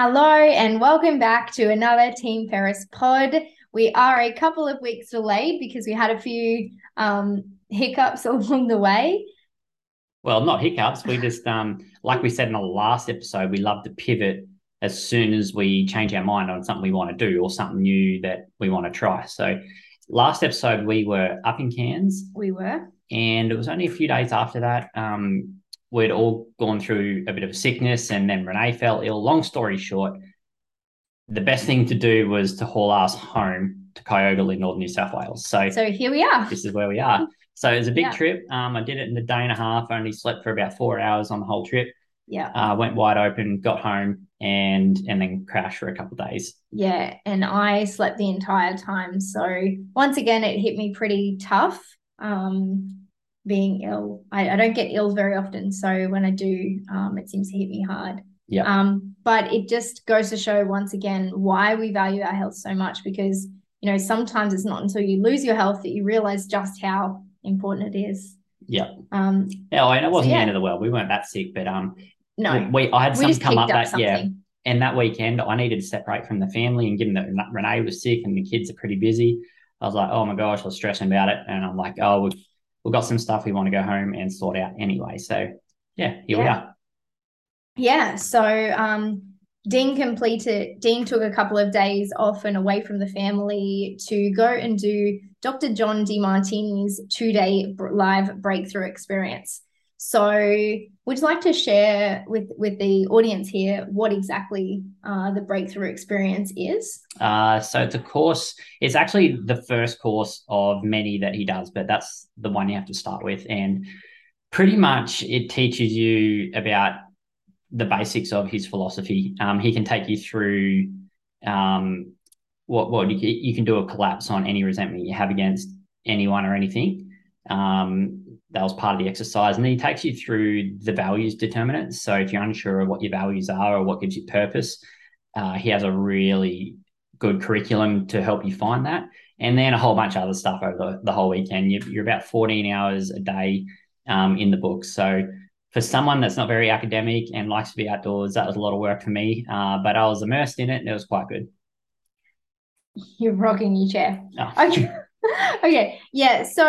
Hello, and welcome back to another Team Ferris pod. We are a couple of weeks delayed because we had a few um, hiccups along the way. Well, not hiccups. We just, um, like we said in the last episode, we love to pivot as soon as we change our mind on something we want to do or something new that we want to try. So, last episode we were up in Cairns. We were, and it was only a few days after that. Um, we'd all gone through a bit of a sickness, and then Renae fell ill. Long story short, the best thing to do was to haul us home to Kyogle in Northern New South Wales. So, so here we are. This is where we are. So it was a big yeah. trip. Um, I did it in a day and a half. I only slept for about four hours on the whole trip. Yeah. Uh, went wide open, got home, and and then crashed for a couple days. Yeah, and I slept the entire time. So once again, it hit me pretty tough. Um, being ill. I, I don't get ill very often, so when I do, um, it seems to hit me hard. Yeah. Um, but it just goes to show once again why we value our health so much because you know sometimes it's not until you lose your health that you realize just how important it is. Yeah. Um. Yeah, and it wasn't so, yeah. the end of the world. We weren't that sick, but um. No. We I had some come up, up that something. yeah. And that weekend, I needed to separate from the family, and given that Renae was sick and the kids are pretty busy, I was like, oh my gosh, I was stressing about it, and I'm like, oh, we've we've got some stuff we want to go home and sort out anyway. So yeah, here yeah. we are. Yeah. So um, Dean completed. Dean took a couple of days off and away from the family to go and do Dr. John Demartini's two-day live breakthrough experience. So, would you like to share with with the audience here what exactly uh, the breakthrough experience is? Uh, so a course. It's actually the first course of many that he does, but that's the one you have to start with. And pretty much, it teaches you about the basics of his philosophy. Um, he can take you through um, what what you, you can do a collapse on any resentment you have against anyone or anything. Um, that was part of the exercise. And then he takes you through the values determinants. So if you're unsure of what your values are or what gives you purpose, uh, he has a really good curriculum to help you find that. And then a whole bunch of other stuff over the, the whole weekend. You're, you're, about 14 hours a day um, in the book. So for someone that's not very academic and likes to be outdoors, that was a lot of work for me. Uh, but I was immersed in it and it was quite good. You're rocking your chair. Oh. Okay. okay, yeah. So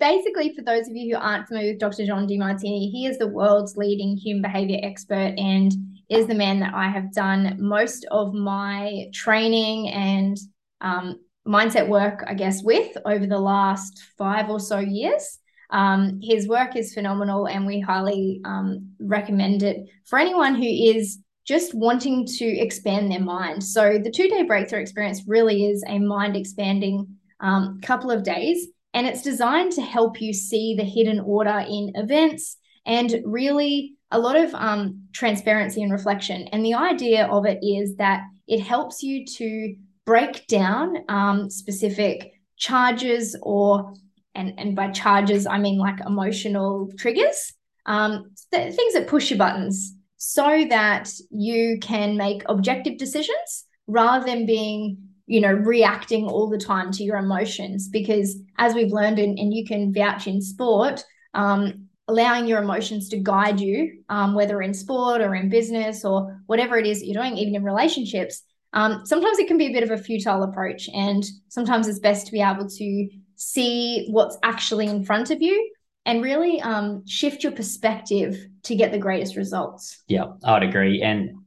basically, for those of you who aren't familiar with Dr. John Demartini, he is the world's leading human behavior expert and is the man that I have done most of my training and um, mindset work, I guess, with over the last five or so years. Um, his work is phenomenal, and we highly um, recommend it for anyone who is just wanting to expand their mind. So, the two day breakthrough experience really is a mind expanding um, couple of days. And it's designed to help you see the hidden order in events and really a lot of um, transparency and reflection. And the idea of it is that it helps you to break down um, specific charges or and, and by charges I mean like emotional triggers, um, th- things that push your buttons, so that you can make objective decisions rather than being you know, reacting all the time to your emotions. Because as we've learned, and, and you can vouch in sport, um, allowing your emotions to guide you, um, whether in sport or in business or whatever it is that you're doing, even in relationships, um, sometimes it can be a bit of a futile approach. And sometimes it's best to be able to see what's actually in front of you and really um, shift your perspective to get the greatest results. Yeah, I would agree. And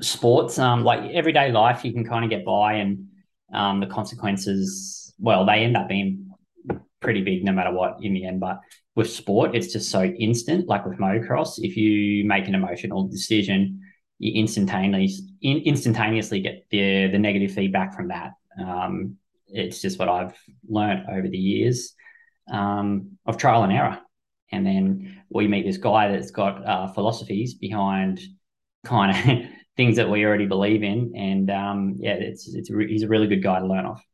sports, um, like everyday life, you can kind of get by, and um, the consequences, well, they end up being pretty big no matter what in the end. But with sport, it's just so instant. Like with motocross, if you make an emotional decision, you instantaneously in, instantaneously get the the negative feedback from that. Um, it's just what I've learned over the years um, of trial and error. And then we meet this guy that's got uh, philosophies behind kind of things that we already believe in. And um, yeah, it's it's re- he's a really good guy to learn off.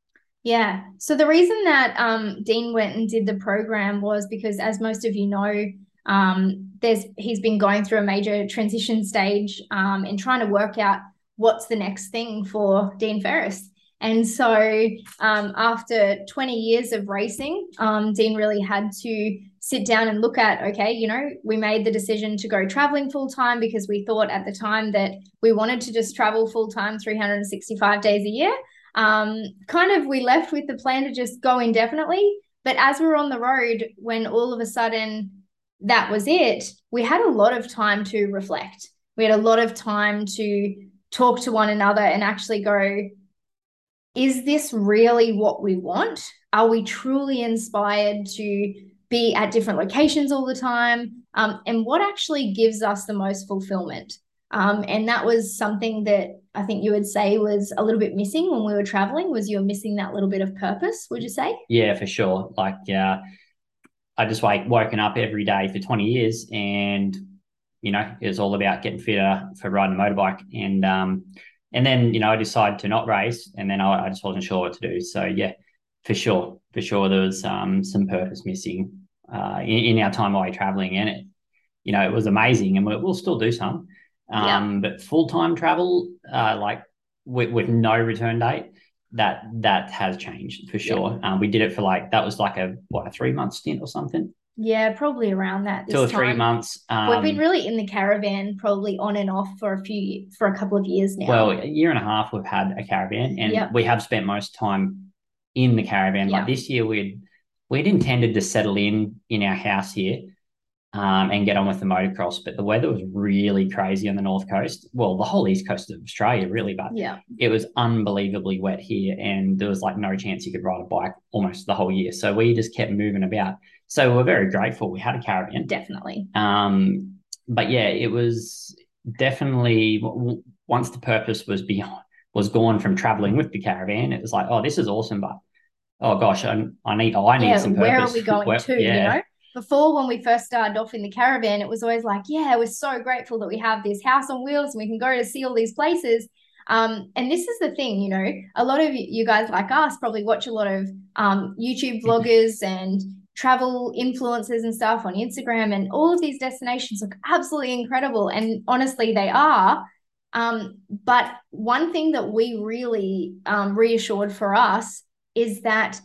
Yeah. So the reason that um, Dean went and did the program was because, as most of you know, um, there's he's been going through a major transition stage um, and trying to work out what's the next thing for Dean Ferris. And so, um, after 20 years of racing, um, Dean really had to sit down and look at okay you know we made the decision to go traveling full time because we thought at the time that we wanted to just travel full time 365 days a year. Um, kind of we left with the plan to just go indefinitely but as we're on the road when all of a sudden that was it we had a lot of time to reflect. We had a lot of time to talk to one another and actually go is this really what we want? Are we truly inspired to be at different locations all the time? Um, and what actually gives us the most fulfillment? Um, and that was something that I think you would say was a little bit missing when we were traveling. Was you were missing that little bit of purpose? Would you say? Yeah, for sure. Like, uh, I just like woken up every day for twenty years, and you know, it was all about getting fitter for riding a motorbike, and um, and then you know, I decided to not race, and then I, I just wasn't sure what to do. So yeah, for sure, for sure, there was um, some purpose missing uh, in, in, our time away traveling, and it, you know, it was amazing, and we'll, we'll still do some. Um, yeah. But full time travel, uh, like with, with, no return date, that that has changed for sure. Yeah. Um, we did it for like that was like a what a three month stint or something. Yeah, probably around that. Two or three time. months. Um, We've been um, really in the caravan, probably on and off for a few for a couple of years now. Well, a year and a half we've had a caravan, and yep. we have spent most time in the caravan. Yeah. Like this year, we'd we'd intended to settle in in our house here um, and get on with the motocross, but the weather was really crazy on the north coast. Well, the whole east coast of Australia, really, but yeah, it was unbelievably wet here, and there was like no chance you could ride a bike almost the whole year. So we just kept moving about. So we're very grateful we had a caravan, definitely. Um, but yeah, it was definitely once the purpose was beyond was gone from traveling with the caravan, it was like, oh, this is awesome, but oh gosh, I, I need I need yeah, some purpose. Where are we going where, to? Yeah. You know, before when we first started off in the caravan, it was always like, yeah, we're so grateful that we have this house on wheels and we can go to see all these places. Um, and this is the thing, you know, a lot of you guys like us probably watch a lot of um, YouTube vloggers and travel influencers and stuff on Instagram, and all of these destinations look absolutely incredible. And honestly, they are. Um, but one thing that we really um, reassured for us is that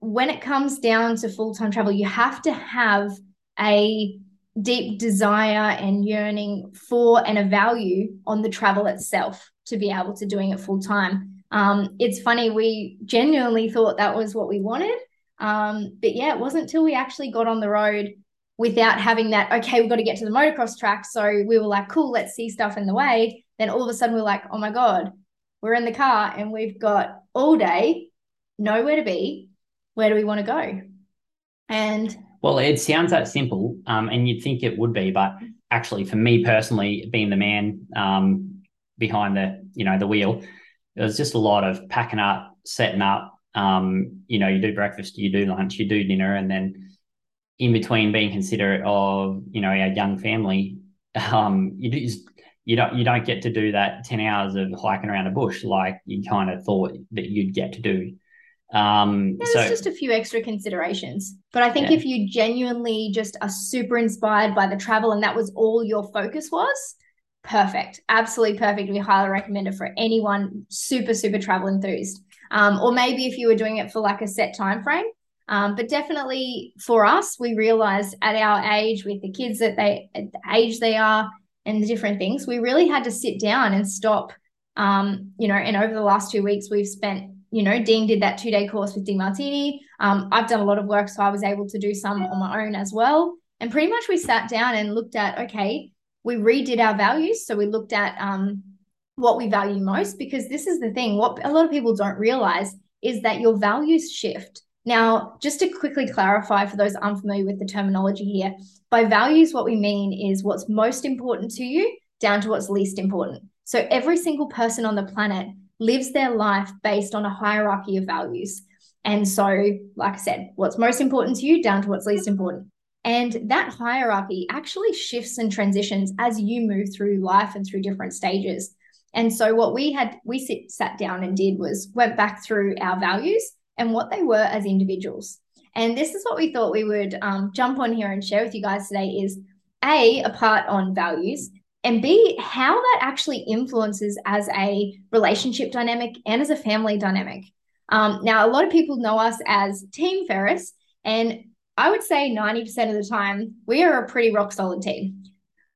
when it comes down to full time travel, you have to have a deep desire and yearning for and a value on the travel itself to be able to doing it full time. Um, it's funny, we genuinely thought that was what we wanted. Um, but yeah, it wasn't until we actually got on the road without having that, okay, we've got to get to the motocross track. So we were like, cool, let's see stuff in the way. Then all of a sudden we're like, oh my God, we're in the car and we've got all day, nowhere to be. Where do we want to go? And well, it sounds that simple, um, and you'd think it would be, but actually, for me personally, being the man um, behind the you know the wheel, it was just a lot of packing up, setting up. Um, you know, you do breakfast, you do lunch, you do dinner, and then in between being considerate of you know our young family, um, you do you don't you don't get to do that 10 hours of hiking around a bush like you kind of thought that you'd get to do um There's so, just a few extra considerations but i think yeah. if you genuinely just are super inspired by the travel and that was all your focus was perfect absolutely perfect we highly recommend it for anyone super super travel enthused um, or maybe if you were doing it for like a set time frame um, but definitely for us, we realized at our age, with the kids that they at the age they are and the different things, we really had to sit down and stop. Um, you know, and over the last two weeks, we've spent, you know, Dean did that two day course with Demartini. Um, I've done a lot of work, so I was able to do some on my own as well. And pretty much we sat down and looked at, okay, we redid our values. So we looked at um, what we value most, because this is the thing. What a lot of people don't realize is that your values shift. Now, just to quickly clarify for those unfamiliar with the terminology here, by values, what we mean is what's most important to you down to what's least important. So every single person on the planet lives their life based on a hierarchy of values. And so, like I said, what's most important to you down to what's least important. And that hierarchy actually shifts and transitions as you move through life and through different stages. And so, what we had, we sit, sat down and did was went back through our values and what they were as individuals. And this is what we thought we would um, jump on here and share with you guys today is A, a part on values, and B, how that actually influences as a relationship dynamic and as a family dynamic. Um, now, a lot of people know us as Team Ferris, and I would say 90% of the time, we are a pretty rock solid team.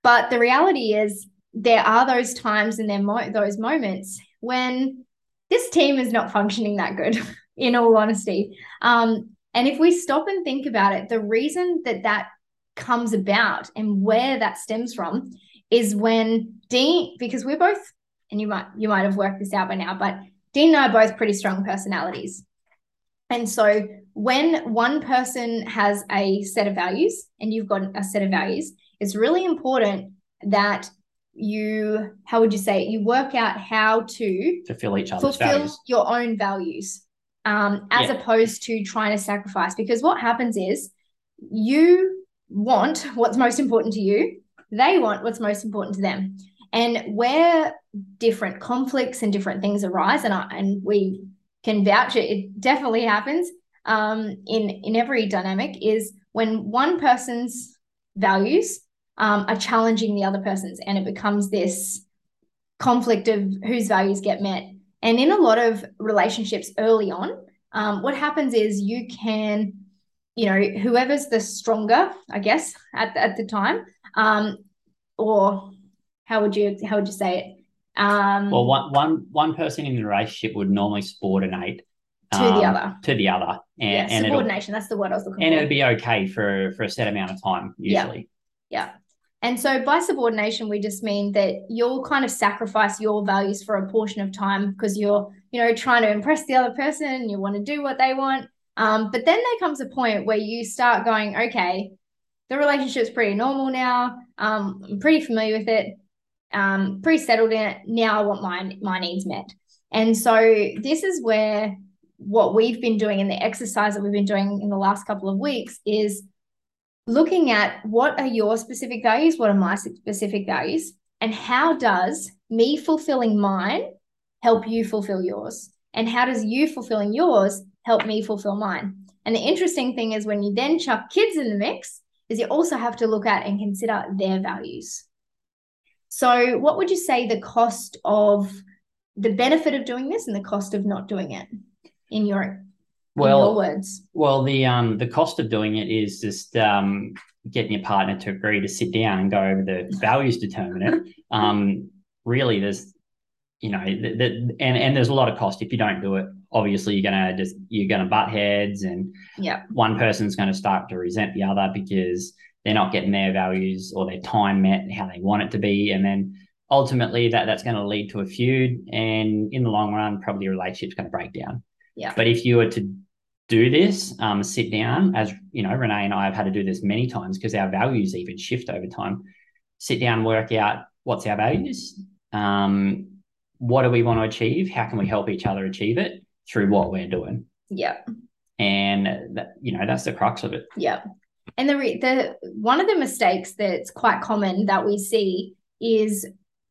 But the reality is, there are those times and mo- those moments when this team is not functioning that good, in all honesty. Um, and if we stop and think about it, the reason that that comes about and where that stems from is when Dean, because we're both, and you might you might have worked this out by now, but Dean and I are both pretty strong personalities. And so when one person has a set of values and you've got a set of values, it's really important that you, how would you say it? You work out how to fulfill each other's fulfill values. your own values um, as yeah. opposed to trying to sacrifice. Because what happens is you want what's most important to you, they want what's most important to them. And where different conflicts and different things arise, and, I, and we can vouch it, it definitely happens um, in, in every dynamic, is when one person's values um, are challenging the other person's, and it becomes this conflict of whose values get met. And in a lot of relationships early on, um, what happens is you can, you know, whoever's the stronger, I guess, at, at the time, um, or how would you how would you say it? Um, well, one one one person in the relationship would normally subordinate to um, the other to the other, and, yeah, and subordination. That's the word I was looking and for. And it would be okay for for a set amount of time usually. Yeah. yeah. And so by subordination, we just mean that you'll kind of sacrifice your values for a portion of time because you're, you know, trying to impress the other person, you want to do what they want. Um, but then there comes a point where you start going, okay, the relationship's pretty normal now. Um, I'm pretty familiar with it, um, pretty settled in it. Now I want my my needs met. And so this is where what we've been doing in the exercise that we've been doing in the last couple of weeks is looking at what are your specific values, what are my specific values, and how does me fulfilling mine help you fulfill yours? And how does you fulfilling yours help me fulfill mine? And the interesting thing is when you then chuck kids in the mix, is you also have to look at and consider their values. So, what would you say the cost of the benefit of doing this and the cost of not doing it in your well, words? Well, the um the cost of doing it is just um getting your partner to agree to sit down and go over the values determinant. um, really, there's you know, the, the, and and there's a lot of cost if you don't do it. Obviously, you're gonna just you're gonna butt heads, and yeah, one person's going to start to resent the other because they're not getting their values or their time met how they want it to be, and then ultimately that that's going to lead to a feud, and in the long run, probably a relationship's going to break down. Yeah. But if you were to do this, um, sit down, as you know, Renae and I have had to do this many times because our values even shift over time. Sit down, work out what's our values, um, what do we want to achieve, how can we help each other achieve it through what we're doing. Yeah. And that, you know, that's the crux of it. Yeah. And the the one of the mistakes that's quite common that we see is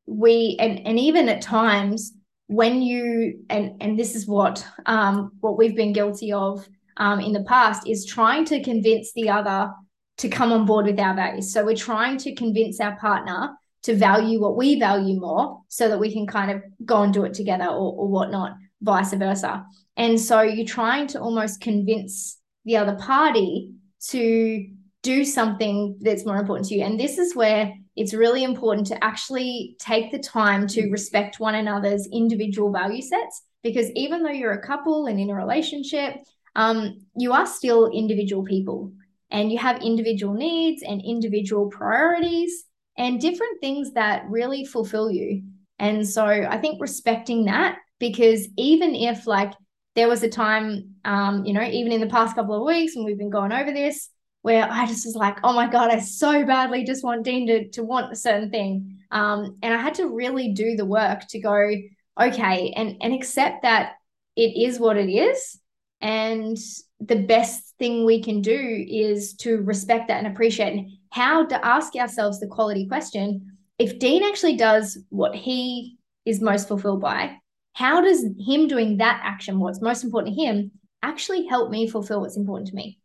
we and and even at times when you and and this is what um what we've been guilty of um in the past is trying to convince the other to come on board with our values so we're trying to convince our partner to value what we value more so that we can kind of go and do it together or, or whatnot vice versa and so you're trying to almost convince the other party to do something that's more important to you and this is where it's really important to actually take the time to respect one another's individual value sets because even though you're a couple and in a relationship, um, you are still individual people and you have individual needs and individual priorities and different things that really fulfill you. And so I think respecting that because even if like there was a time, um, you know, even in the past couple of weeks when we've been going over this, where I just was like, oh my God, I so badly just want Dean to, to want a certain thing. Um, and I had to really do the work to go, okay, and, and accept that it is what it is. And the best thing we can do is to respect that and appreciate and how to ask ourselves the quality question. If Dean actually does what he is most fulfilled by, how does him doing that action, what's most important to him, actually help me fulfill what's important to me?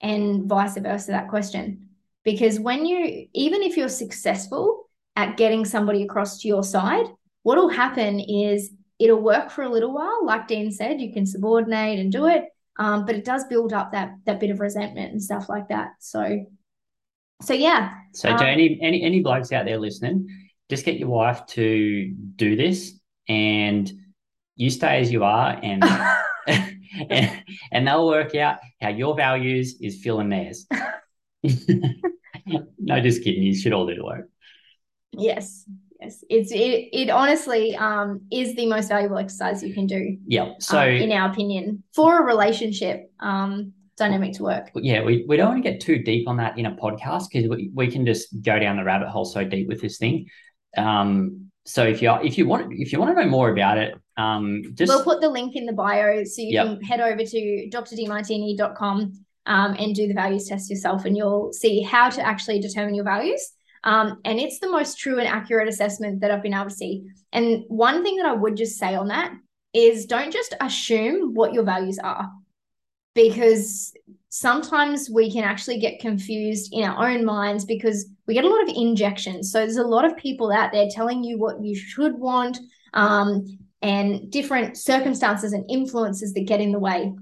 and vice versa that question because when you even if you're successful at getting somebody across to your side what'll happen is it'll work for a little while like dean said you can subordinate and do it Um, but it does build up that that bit of resentment and stuff like that. So, so yeah. So, um, any any any blokes out there listening, just get your wife to do this, and you stay as you are, and and, and they'll work out how your values is filling theirs. no, just kidding. You should all do the work. Yes, yes. It's it. It honestly um is the most valuable exercise you can do. Yeah. So, um, in our opinion, for a relationship um dynamic to work. Yeah, we, we don't want to get too deep on that in a podcast because we, we can just go down the rabbit hole so deep with this thing. Um, so if you if you want if you want to know more about it, um, just we'll put the link in the bio so you yep. can head over to drdemartini.com um, and do the values test yourself, and you'll see how to actually determine your values. Um, and it's the most true and accurate assessment that I've been able to see. And one thing that I would just say on that is don't just assume what your values are, because sometimes we can actually get confused in our own minds because we get a lot of injections. So there's a lot of people out there telling you what you should want um, and different circumstances and influences that get in the way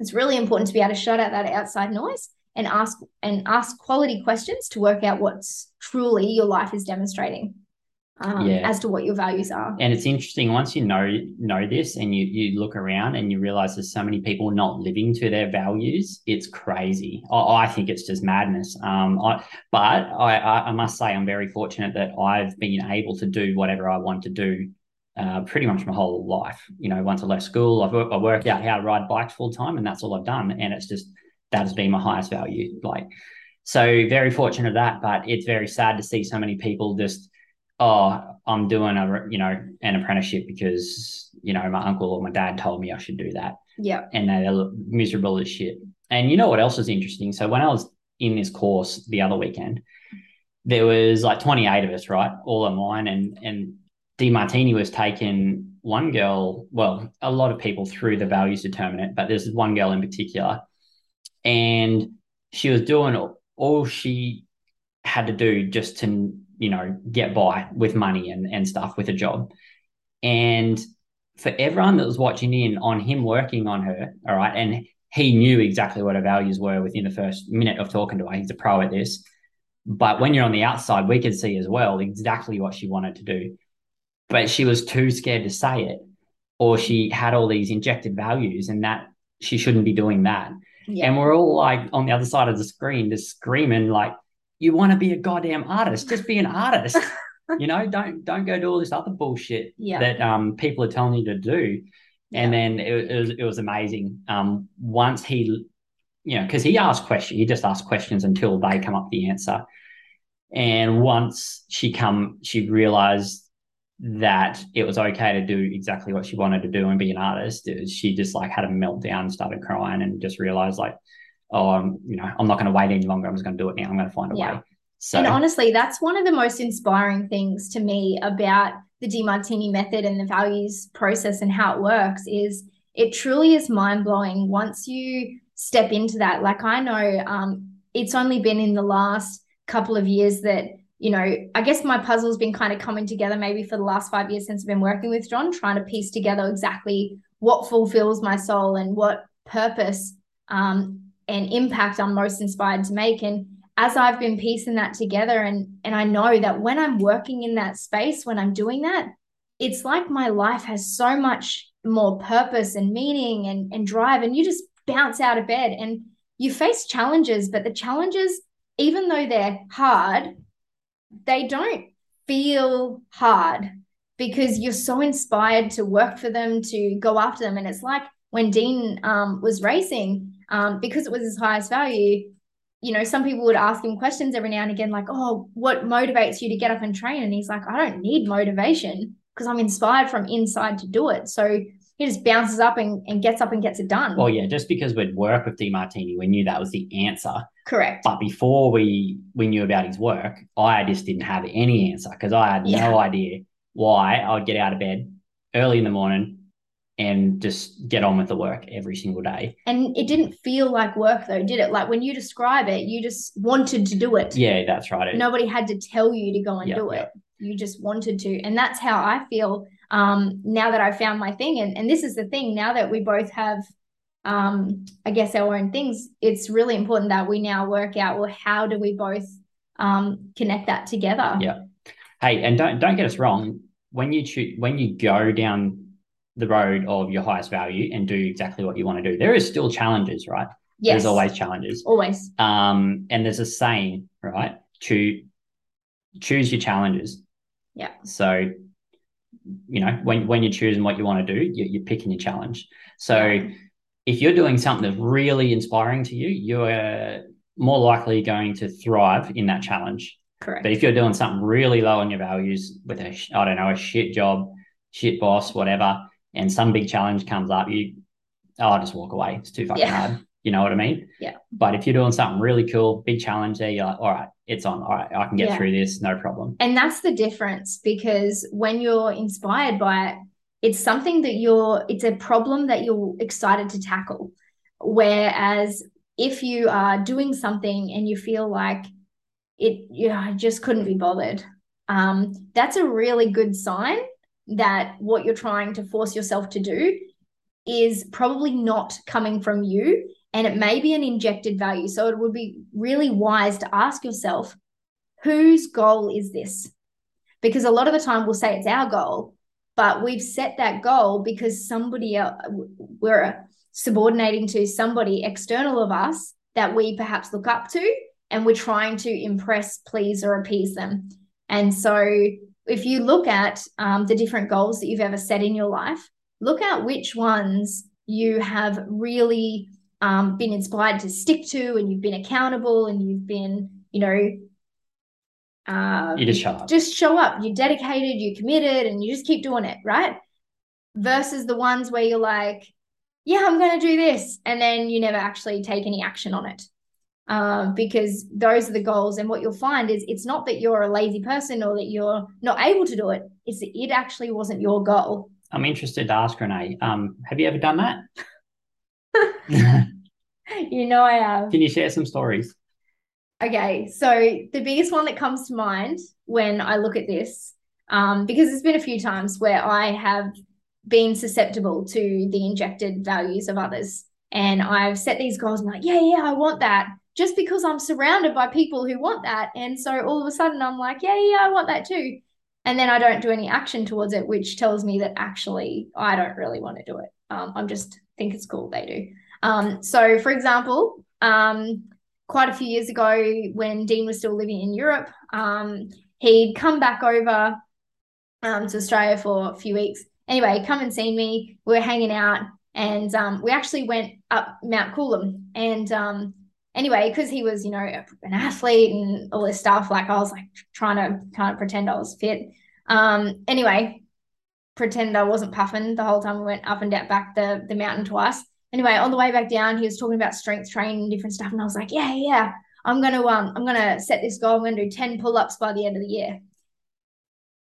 it's really important to be able to shut out that outside noise and ask and ask quality questions to work out what's truly your life is demonstrating um, yeah. as to what your values are. And it's interesting once you know know this and you you look around and you realize there's so many people not living to their values. It's crazy. I, I think it's just madness. Um, I, but I, I must say I'm very fortunate that I've been able to do whatever I want to do uh, pretty much my whole life. You know, once I left school, I've, I worked out how to ride bikes full time, and that's all I've done. And it's just that has been my highest value. Like, so very fortunate of that. But it's very sad to see so many people just, oh, I'm doing a you know an apprenticeship because you know my uncle or my dad told me I should do that. Yeah, and they're miserable as shit. And you know what else is interesting? So when I was in this course the other weekend, there was like 28 of us, right, all online, and and Demartini was taking one girl, well, a lot of people through the values determinant, but there's one girl in particular, and she was doing all she had to do just to, you know, get by with money and, and stuff with a job. And for everyone that was watching in on him working on her, all right, and he knew exactly what her values were within the first minute of talking to her. He's a pro at this. But when you're on the outside, we could see as well exactly what she wanted to do but she was too scared to say it, or she had all these injected values and that she shouldn't be doing that. Yeah. And we're all like on the other side of the screen, just screaming like, "You want to be a goddamn artist? Just be an artist." you know, don't don't go do all this other bullshit yeah. that um people are telling you to do. And yeah. then it, it, was it was amazing. Um, once he, you know, because he asked questions, he just asked questions until they come up the answer. And once she come, she realized that it was okay to do exactly what she wanted to do and be an artist. she just like had a meltdown started crying and just realized like, oh, I'm, you know, I'm not going to wait any longer. I'm just going to do it now. I'm going to find a yeah. way. So, and honestly, that's one of the most inspiring things to me about the Demartini method and the values process and how it works is it truly is mind blowing once you step into that. Like I know um, it's only been in the last couple of years that you know, I guess my puzzle's been kind of coming together maybe for the last five years since I've been working with John, trying to piece together exactly what fulfills my soul and what purpose um, and impact I'm most inspired to make. And as I've been piecing that together, and and I know that when I'm working in that space, when I'm doing that, it's like my life has so much more purpose and meaning and, and drive, and you just bounce out of bed and you face challenges, but the challenges, even though they're hard, they don't feel hard because you're so inspired to work for them, to go after them. And it's like when Dean um, was racing, um, because it was his highest value, you know, some people would ask him questions every now and again, like, oh, what motivates you to get up and train? And he's like, I don't need motivation because I'm inspired from inside to do it. So he just bounces up and, and gets up and gets it done. Well, yeah, just because we'd work with Demartini, we knew that was the answer. Correct. But before we we knew about his work, I just didn't have any answer because I had yeah. no idea why I would get out of bed early in the morning and just get on with the work every single day. And it didn't feel like work though, did it? Like when you describe it, you just wanted to do it. Yeah, that's right. Nobody had to tell you to go and yep, do it. Yep. You just wanted to. And that's how I feel um, now that I found my thing. And, and this is the thing now that we both have um, I guess our own things, it's really important that we now work out well, how do we both um, connect that together? Yeah. Hey, and don't don't get us wrong. When you choose, when you go down the road of your highest value and do exactly what you want to do, there is still challenges, right? Yes. There's always challenges. Always. Um, and there's a saying, right? To choose your challenges. Yeah. So, you know, when when you're choosing what you want to do, you're, you're picking your challenge. So, yeah. if you're doing something that's really inspiring to you, you're more likely going to thrive in that challenge. Correct. But if you're doing something really low on your values with a, I don't know, a shit job, shit boss, whatever, and some big challenge comes up, you, oh, I'll just walk away. It's too fucking yeah. hard. You know what I mean? Yeah. But if you're doing something really cool, big challenge there, you're like, all right, it's on. All right, I can get yeah. through this, no problem. And that's the difference because when you're inspired by it, it's something that you're, it's a problem that you're excited to tackle. Whereas if you are doing something and you feel like it, you know, I just couldn't be bothered, um, that's a really good sign that what you're trying to force yourself to do is probably not coming from you and it may be an injected value. So it would be really wise to ask yourself, whose goal is this? Because a lot of the time we'll say it's our goal, but we've set that goal because somebody else, we're subordinating to somebody external of us that we perhaps look up to, and we're trying to impress, please, or appease them. And so if you look at um, the different goals that you've ever set in your life, look at which ones you have really um, been inspired to stick to and you've been accountable and you've been, you know, uh, you just show up. Just show up. You're dedicated, you're committed, and you just keep doing it, right? Versus the ones where you're like, yeah, I'm going to do this. And then you never actually take any action on it. Um, because those are the goals. And what you'll find is it's not that you're a lazy person or that you're not able to do it, it's that it actually wasn't your goal. I'm interested to ask Renae, um, have you ever done that? you know I have. Can you share some stories? Okay, so the biggest one that comes to mind when I look at this, um, because there's been a few times where I have been susceptible to the injected values of others. And I've set these goals and like, yeah, yeah, I want that. Just because I'm surrounded by people who want that. And so all of a sudden I'm like, yeah, yeah, I want that too. And then I don't do any action towards it, which tells me that actually I don't really want to do it. Um, I'm just think it's cool they do. Um, so, for example, um, quite a few years ago, when Dean was still living in Europe, um, he'd come back over um, to Australia for a few weeks. Anyway, come and see me. We were hanging out, and um, we actually went up Mount Coolum. And anyway, because he was, you know, an athlete and all this stuff, like I was like trying to kind of pretend I was fit. Um, anyway, pretend I wasn't puffing the whole time we went up and down back the the mountain twice anyway, on the way back down, he was talking about strength training and different stuff. And I was like, yeah, yeah, I'm gonna um, I'm gonna set this goal. I'm gonna do 10 pull-ups by the end of the year.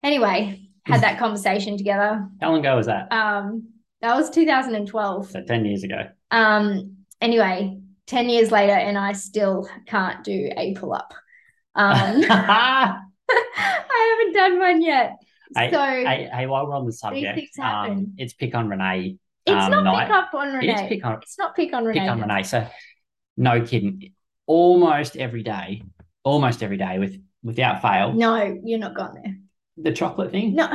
Anyway, had that conversation together. How long ago was that? Um, that was 2012. So 10 years ago. Um, anyway, 10 years later, and I still can't do a pull-up. Um I haven't done one yet. Hey, so hey, hey, while we're on the subject, um, it's pick on Renae it's um, not night. pick up on Renae. It is pick on. It's not pick on Renae. Pick on Renae. So, no kidding. Almost every day, almost every day, with without fail. No, you're not going there. The chocolate thing. No.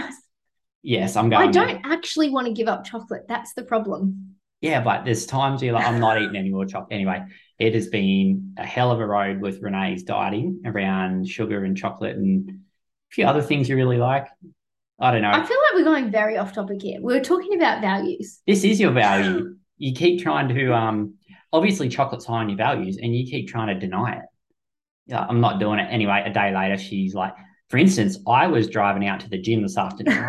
Yes, I'm going. I don't there. actually want to give up chocolate. That's the problem. Yeah, but there's times you're like, I'm not eating any more chocolate. Anyway, it has been a hell of a road with Renae's dieting around sugar and chocolate and a few other things you really like. I don't know. I feel like we're going very off topic here. We are talking about values. This is your value. you keep trying to um obviously chocolate's high on your values and you keep trying to deny it. Yeah, I'm not doing it. Anyway, a day later, she's like, for instance, I was driving out to the gym this afternoon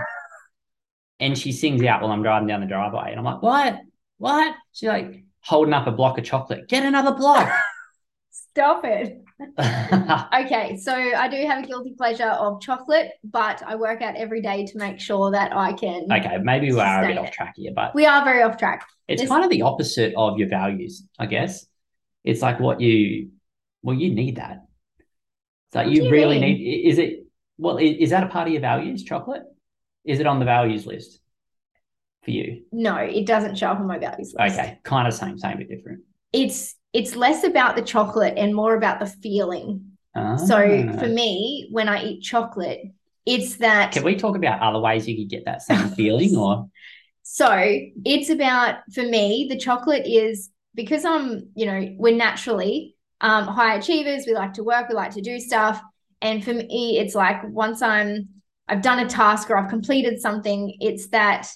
and she sings out while I'm driving down the driveway. And I'm like, what? What? She's like mm. holding up a block of chocolate. Get another block. Stop it. okay, so I do have a guilty pleasure of chocolate, but I work out every day to make sure that I can. Okay, maybe we are a bit it. off track here, but we are very off track. It's kind of the opposite of your values, I guess. It's like what you, well, you need that. So you, you, really mean? need. Is it? Well, is that a part of your values? Chocolate? Is it on the values list? For you? No, it doesn't show up on my values list. Okay, kind of same, same, but different. It's it's less about the chocolate and more about the feeling. Ah. So for me, when I eat chocolate, it's that can we talk about other ways you could get that same feeling or so it's about for me, the chocolate is because I'm, you know, we're naturally um, high achievers. We like to work, we like to do stuff. And for me, it's like once I'm I've done a task or I've completed something, it's that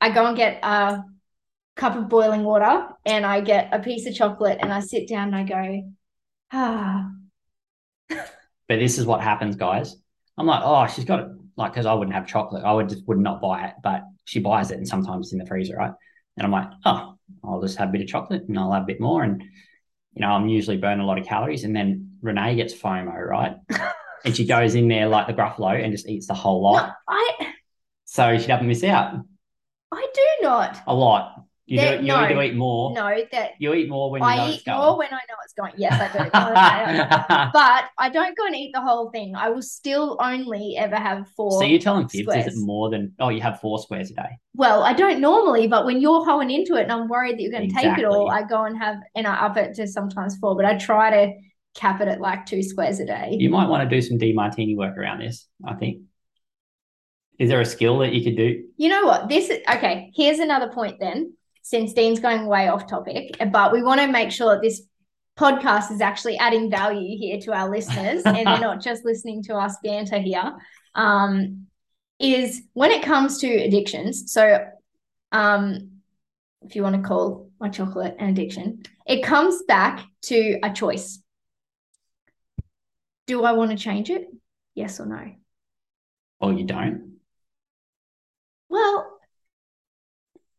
I go and get a cup of boiling water and I get a piece of chocolate and I sit down and I go, ah. But this is what happens, guys. I'm like, oh, she's got it. Like, because I wouldn't have chocolate, I would just would not buy it. But she buys it, and sometimes it's in the freezer, right? And I'm like, oh, I'll just have a bit of chocolate, and I'll have a bit more, and you know, I'm usually burning a lot of calories. And then Renae gets FOMO, right? and she goes in there like the Gruffalo and just eats the whole lot. No, I So she doesn't miss out I do not. a lot. You There- do you no. need to eat more. No, that You eat more when I eat more when I know it's going. Yes, I do. Okay. but I don't go and eat the whole thing. I will still only ever have four. so you're telling fibs, is it more than oh you have four squares a day? Well, I don't normally, but when you're hoeing into it and I'm worried that you're going to take it all, I go and have, and I up it to sometimes four, but I try to cap it at like two squares a day. You might want to do some Demartini work around this, I think. Is there a skill that you could do? You know what? This okay. Here's another point then, since Dean's going way off topic, but we want to make sure that this podcast is actually adding value here to our listeners and they're not just listening to us banter here. Um, is when it comes to addictions. So, um, if you want to call my chocolate an addiction, it comes back to a choice. Do I want to change it? Yes or no? Or you don't? Well,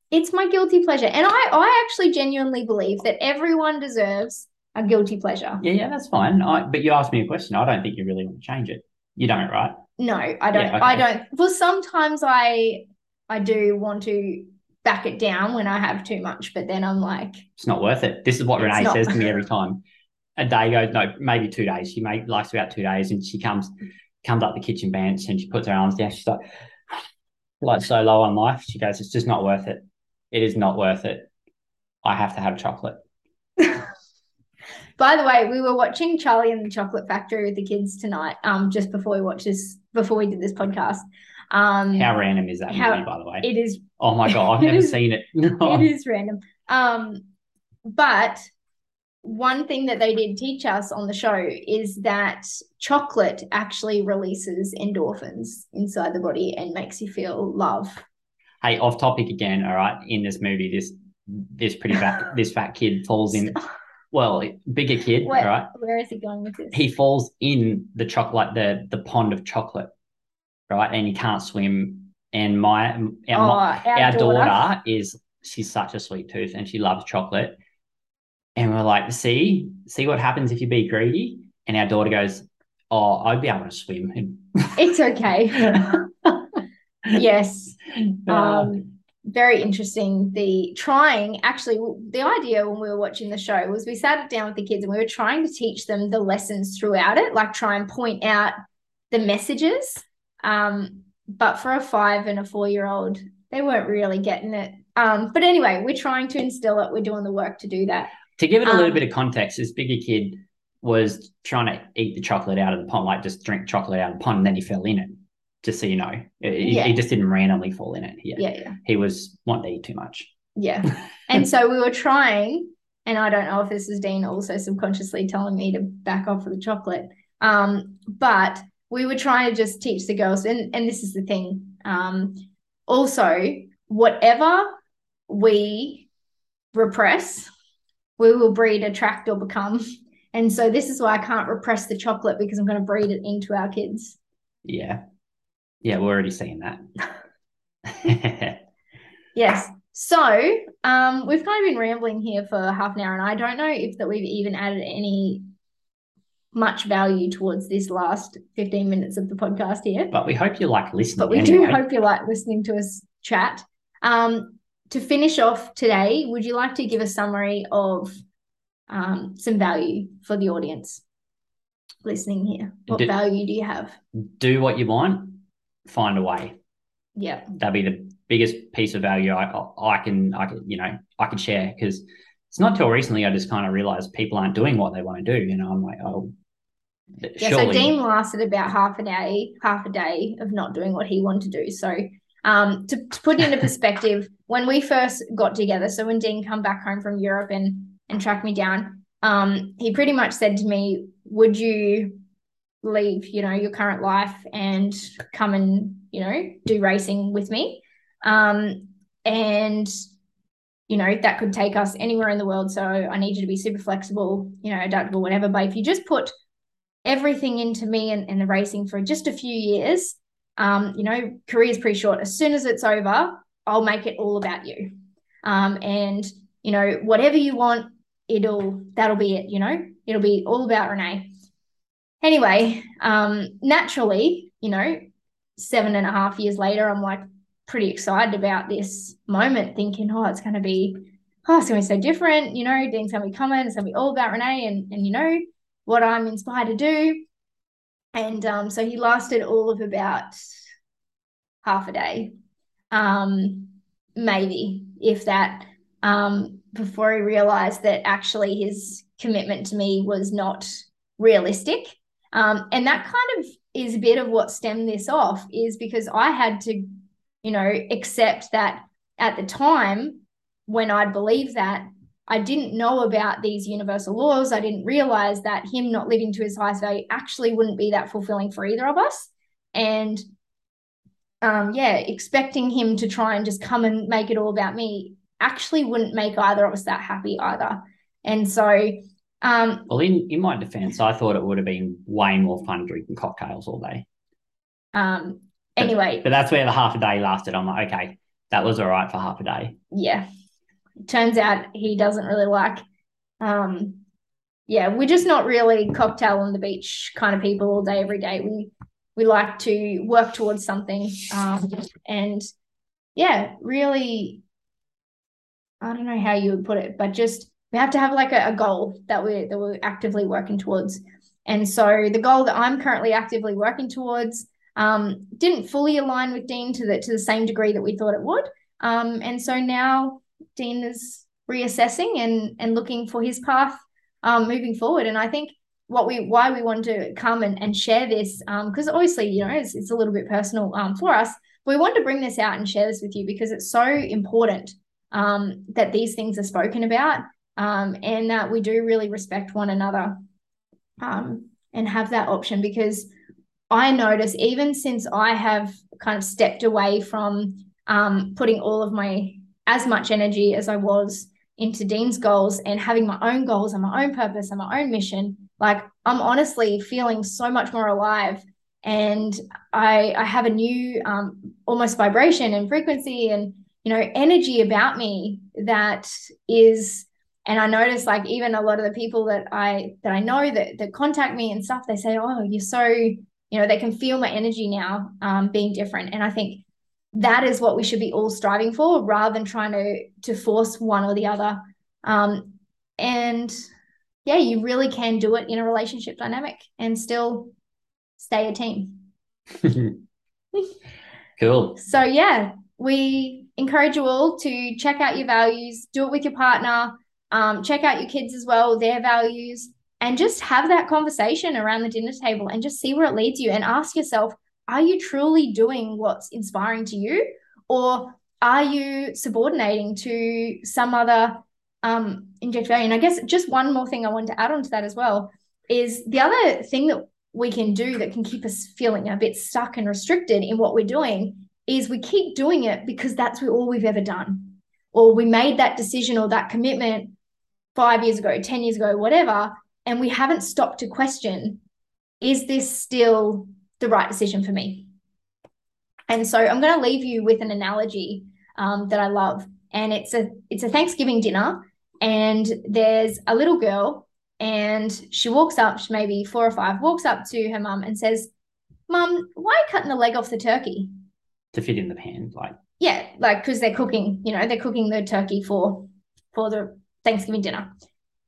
it's my guilty pleasure. And I, I actually genuinely believe that everyone deserves a guilty pleasure. Yeah, yeah, that's fine. I, but you asked me a question. I don't think you really want to change it. You don't, right? No, I don't. Yeah, I don't. Well, sometimes I I do want to back it down when I have too much, but then I'm like, It's not worth it. This is what Renae not. says to me every time. A day goes, no, maybe two days. She may likes about two days, and she comes comes up the kitchen bench and she puts her arms down. She's like, like so low on life. She goes, it's just not worth it. It is not worth it. I have to have chocolate. by the way, we were watching Charlie and the Chocolate Factory with the kids tonight, um, just before we watched this, before we did this podcast. Um, How random is that How- movie, by the way? it is oh my god, I've never is- seen it. it is random. Um, but one thing that they did teach us on the show is that chocolate actually releases endorphins inside the body and makes you feel love. Hey, off topic again. All right, in this movie, this this pretty fat this fat kid falls in. Well, bigger kid. All right, Where is he going with this? he falls in the chocolate the the pond of chocolate, right, and he can't swim. And my our, oh, my- our, our daughter. daughter is she's such a sweet tooth and she loves chocolate. And we're like, see, see what happens if you be greedy. And our daughter goes, oh, I'd be able to swim. It's okay. yes. Uh, Um, very interesting. The trying actually, the idea when we were watching the show was we sat down with the kids and we were trying to teach them the lessons throughout it, like try and point out the messages. Um, but for a five and a four year old, they weren't really getting it. Um, but anyway, we're trying to instill it. We're doing the work to do that. To give it a little Um, bit of context, this bigger kid was trying to eat the chocolate out of the pond, like just drink chocolate out of the pond, and then he fell in it. Just so you know, he, Yeah. he just didn't randomly fall in it. He, Yeah, yeah, he was wanting to eat too much. yeah. and so we were trying, and I don't know if this is Dean also subconsciously telling me to back off of the chocolate. Um, but we were trying to just teach the girls, and and this is the thing. Um, also, whatever we repress, we will breed, attract, or become. And so this is why I can't repress the chocolate because I'm going to breed it into our kids. Yeah, yeah, we're already seeing that. Yes. So um, we've kind of been rambling here for half an hour, and I don't know if that we've even added any much value towards this last 15 minutes of the podcast here. but we hope you like listening. But we anyway. do hope you like listening to us chat. Um, to finish off today, would you like to give a summary of um, some value for the audience listening here? What Do- value do you have? do what you want, find a way. Yeah. That'd be the biggest piece of value I, I can, I can, you know, I can share because it's not till recently I just kind of realized people aren't doing what they want to do. You know, I'm like, oh, yeah. Surely. So Dean lasted about half a day, half a day of not doing what he wanted to do. So um, to, to put it into perspective, when we first got together, so when Dean come back home from Europe and and tracked me down, um, he pretty much said to me, "Would you leave, you know, your current life and come and you know do racing with me?" Um, and you know that could take us anywhere in the world. So I need you to be super flexible, you know, adaptable, whatever. But if you just put everything into me and, and the racing for just a few years, um, you know, career's pretty short. As soon as it's over, I'll make it all about you. Um, and you know, whatever you want, it'll that'll be it. You know, it'll be all about Renae. Anyway, um, naturally, you know, seven and a half years later, I'm like pretty excited about this moment, thinking, oh, it's going to be, oh, it's going to be so different. You know, Dean's going to be coming. It's going to be all about Renae, and and you know what I'm inspired to do. And um, so he lasted all of about half a day, um, maybe, if that, um, before he realized that actually his commitment to me was not realistic. Um, and that kind of is a bit of what stemmed this off, is because I had to, you know, accept that at the time when I'd believed that, I didn't know about these universal laws. I didn't realize that him not living to his highest value actually wouldn't be that fulfilling for either of us. And um, yeah, expecting him to try and just come and make it all about me actually wouldn't make either of us that happy either. And so, um, well, in, in my defense, I thought it would have been way more fun drinking cocktails all day. Um, anyway, but, but that's where the half a day lasted. I'm like, okay, that was all right for half a day. Yeah turns out he doesn't really like um yeah we're just not really cocktail on the beach kind of people all day every day. We we like to work towards something um and yeah really i don't know how you would put it but just we have to have like a, a goal that we're that we're actively working towards. And so the goal that i'm currently actively working towards um, didn't fully align with dean to the to the same degree that we thought it would. Um, and so now Dean is reassessing and and looking for his path um, moving forward. And I think what we why we want to come and, and share this because um, obviously you know it's, it's a little bit personal um, for us. But we want to bring this out and share this with you because it's so important um, that these things are spoken about um, and that we do really respect one another um, and have that option because I notice even since I have kind of stepped away from um, putting all of my as much energy as I was into Dean's goals and having my own goals and my own purpose and my own mission. Like I'm honestly feeling so much more alive. And I, I have a new um, almost vibration and frequency and you know energy about me that is and I notice like even a lot of the people that I that I know that that contact me and stuff, they say, "Oh, you're so," you know, they can feel my energy now um, being different. And I think that is what we should be all striving for rather than trying to to force one or the other. Um, and yeah you really can do it in a relationship dynamic and still stay a team. Cool. So yeah we encourage you all to check out your values do it with your partner um, check out your kids as well their values and just have that conversation around the dinner table and just see where it leads you and ask yourself are you truly doing what's inspiring to you or are you subordinating to some other um, inject value? And I guess just one more thing I want to add on to that as well is the other thing that we can do that can keep us feeling a bit stuck and restricted in what we're doing is we keep doing it because that's all we've ever done. Or we made that decision or that commitment five years ago, 10 years ago, whatever, and we haven't stopped to question is this still the right decision for me. And so I'm going to leave you with an analogy um, that I love, and it's a it's a Thanksgiving dinner, and there's a little girl, and she walks up, she maybe four or five, walks up to her mum and says, "Mum, why are you cutting the leg off the turkey?" To fit in the pan, like yeah, like because they're cooking, you know, they're cooking the turkey for for the Thanksgiving dinner.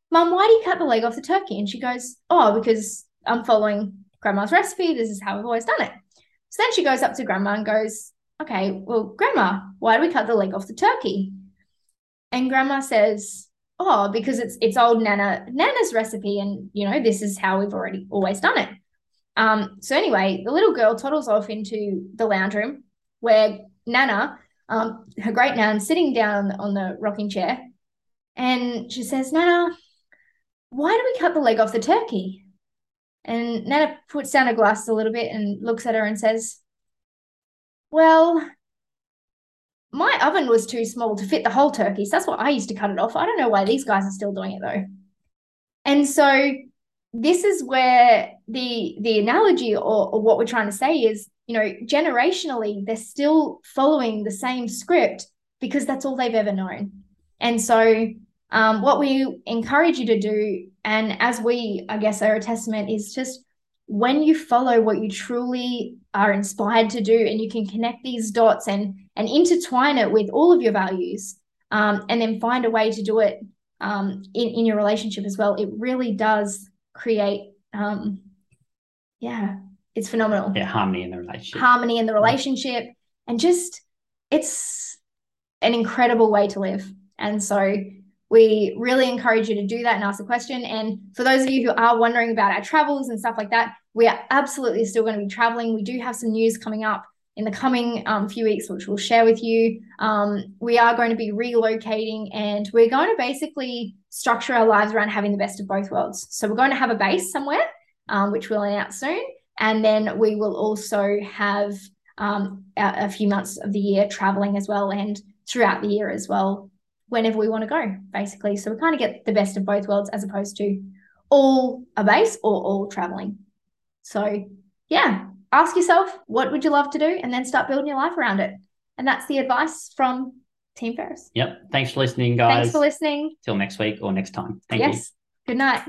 Mum, why do you cut the leg off the turkey? And she goes, "Oh, because I'm following grandma's recipe. This is how we've always done it. So then she goes up to grandma and goes, okay, well, grandma, why do we cut the leg off the turkey? And grandma says, oh, because it's it's old Nana Nana's recipe, and you know this is how we've already always done it. Um, so anyway, the little girl toddles off into the lounge room where Nana, um, her great nan, sitting down on the rocking chair, and she says, Nana, why do we cut the leg off the turkey? And Nana puts down her glass a little bit and looks at her and says, Well, my oven was too small to fit the whole turkey. So that's why I used to cut it off. I don't know why these guys are still doing it though. And so this is where the the analogy or, or what we're trying to say is, you know, generationally, they're still following the same script because that's all they've ever known. And so um, what we encourage you to do, and as we, I guess, are a testament, is just when you follow what you truly are inspired to do and you can connect these dots and and intertwine it with all of your values um, and then find a way to do it um, in, in your relationship as well it really does create um, yeah it's phenomenal. Yeah harmony in the relationship. Harmony in the relationship and just it's an incredible way to live. And so we really encourage you to do that and ask a question. And for those of you who are wondering about our travels and stuff like that, we are absolutely still going to be traveling. We do have some news coming up in the coming um, few weeks, which we'll share with you. Um, we are going to be relocating and we're going to basically structure our lives around having the best of both worlds. So we're going to have a base somewhere, um, which we'll announce soon. And then we will also have um, a, a few months of the year traveling as well and throughout the year as well whenever we want to go, basically. So we kind of get the best of both worlds as opposed to all a base or all traveling. So yeah, ask yourself what would you love to do and then start building your life around it. And that's the advice from Team Ferris. Yep. Thanks for listening, guys. Thanks for listening. Till next week or next time. Thank yes. you. Good night.